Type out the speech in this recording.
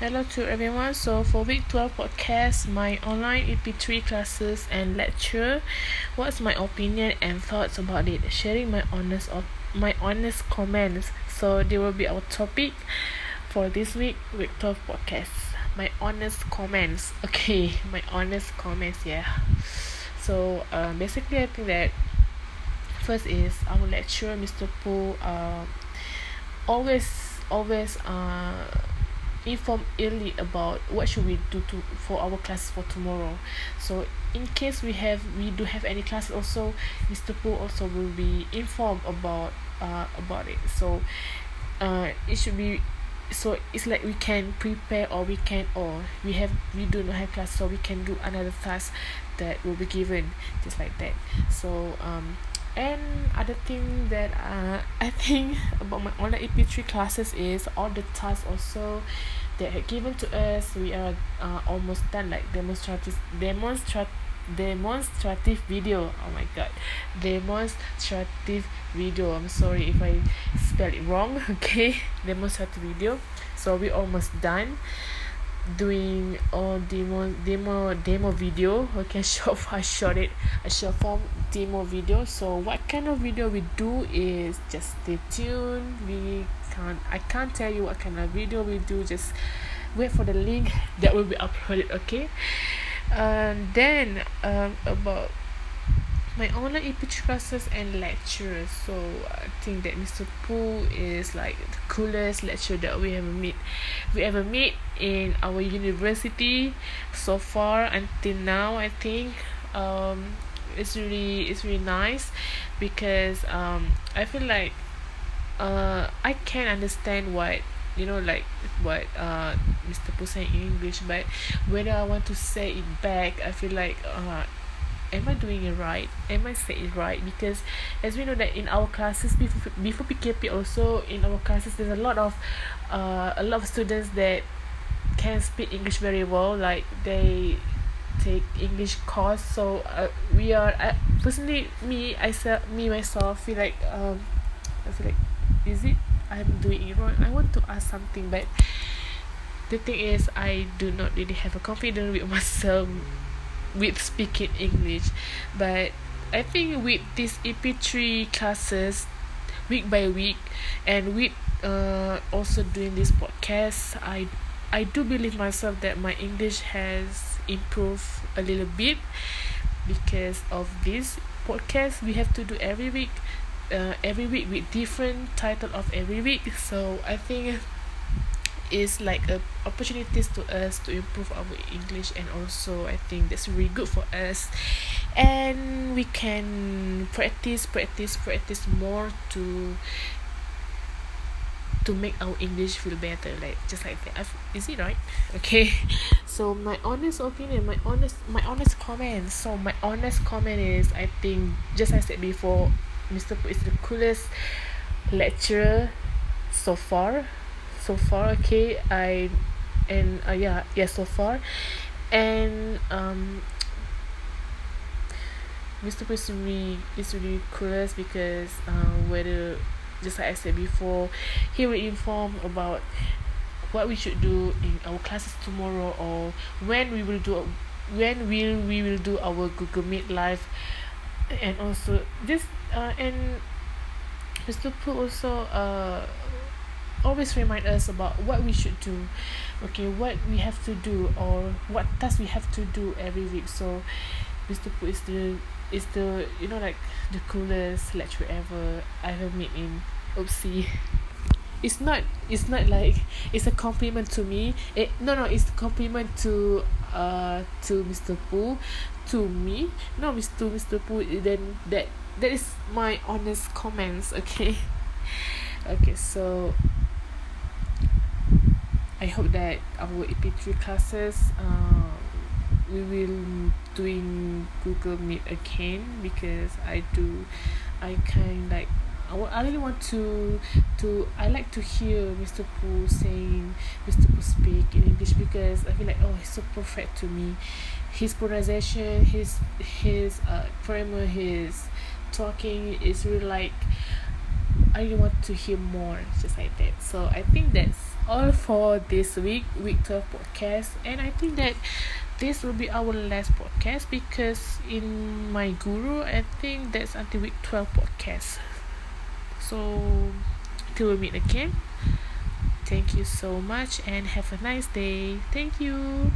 Hello to everyone. So for week 12 podcast, my online EP3 classes and lecture, what's my opinion and thoughts about it? Sharing my honest of my honest comments. So there will be our topic for this week week 12 podcast. My honest comments. Okay, my honest comments. Yeah. So um, basically, I think that first is our lecturer, Mr. Pooh. Uh, always, always. Uh, inform early about what should we do to for our class for tomorrow. So in case we have we do have any class also mr Pooh also will be informed about uh about it. So uh it should be so it's like we can prepare or we can or we have we do not have class so we can do another task that will be given just like that. So um and other thing that uh, I think about my online EP3 classes is all the tasks also that had given to us we are uh, almost done like demonstrative demonstrat demonstrative video. Oh my god. Demonstrative video. I'm sorry if I spell it wrong. Okay. Demonstrative video. So we almost done doing all demo demo demo video. Okay short I shot it. A short form demo video. So what kind of video we do is just stay tuned. We can't I can't tell you what kind of video we do. Just wait for the link that will be uploaded okay? And then um about my online EP classes and lectures. So I think that Mr. Pooh is like the coolest lecturer that we ever meet. We ever meet in our university so far until now. I think um, it's really it's really nice because um, I feel like uh, I can understand what you know like what uh Mr. Pooh said in English, but when I want to say it back, I feel like uh am I doing it right? Am I saying it right? Because as we know that in our classes before before PKP also in our classes there's a lot of uh a lot of students that can speak English very well. Like they take English course. So uh, we are uh, personally me I said me myself feel like um I feel like is it I'm doing it wrong? I want to ask something but the thing is I do not really have a confidence with myself with speaking English but I think with this EP3 classes week by week and with uh, also doing this podcast I I do believe myself that my English has improved a little bit because of this podcast we have to do every week uh, every week with different title of every week. So I think is like a opportunities to us to improve our english and also i think that's really good for us. And we can practice practice practice more to to make our english feel better like just like that. I've, is it right? Okay. So my honest opinion my honest my honest comment. So my honest comment is i think just as i said before mr Pooh is the coolest lecturer so far so far okay I and uh, yeah yeah so far and um Mr. Pooh is really curious because uh, whether just like I said before he will inform about what we should do in our classes tomorrow or when we will do when will we will do our Google Meet live and also this uh, and Mr. Pooh also uh always remind us about what we should do okay what we have to do or what tasks we have to do every week so Mr. Pooh is the is the you know like the coolest lecturer ever I ever meet in oopsie it's not it's not like it's a compliment to me it no no it's a compliment to uh to Mr. Pooh to me no Mr. Mr. Pooh then that that is my honest comments okay okay so I hope that our EP3 classes uh, we will doing Google Meet again because I do I kind like I, I really want to to I like to hear Mr. Pooh saying Mr. Pooh speak in English because I feel like oh he's so perfect to me his pronunciation his his uh grammar his talking is really like I really want to hear more just like that. So I think that's all for this week week 12 podcast. And I think that this will be our last podcast because in my guru I think that's until week 12 podcast. So till we meet again thank you so much and have a nice day. Thank you